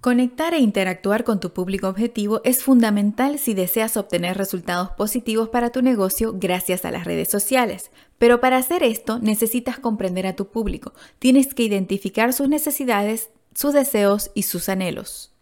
Conectar e interactuar con tu público objetivo es fundamental si deseas obtener resultados positivos para tu negocio gracias a las redes sociales. Pero para hacer esto necesitas comprender a tu público. Tienes que identificar sus necesidades, sus deseos y sus anhelos.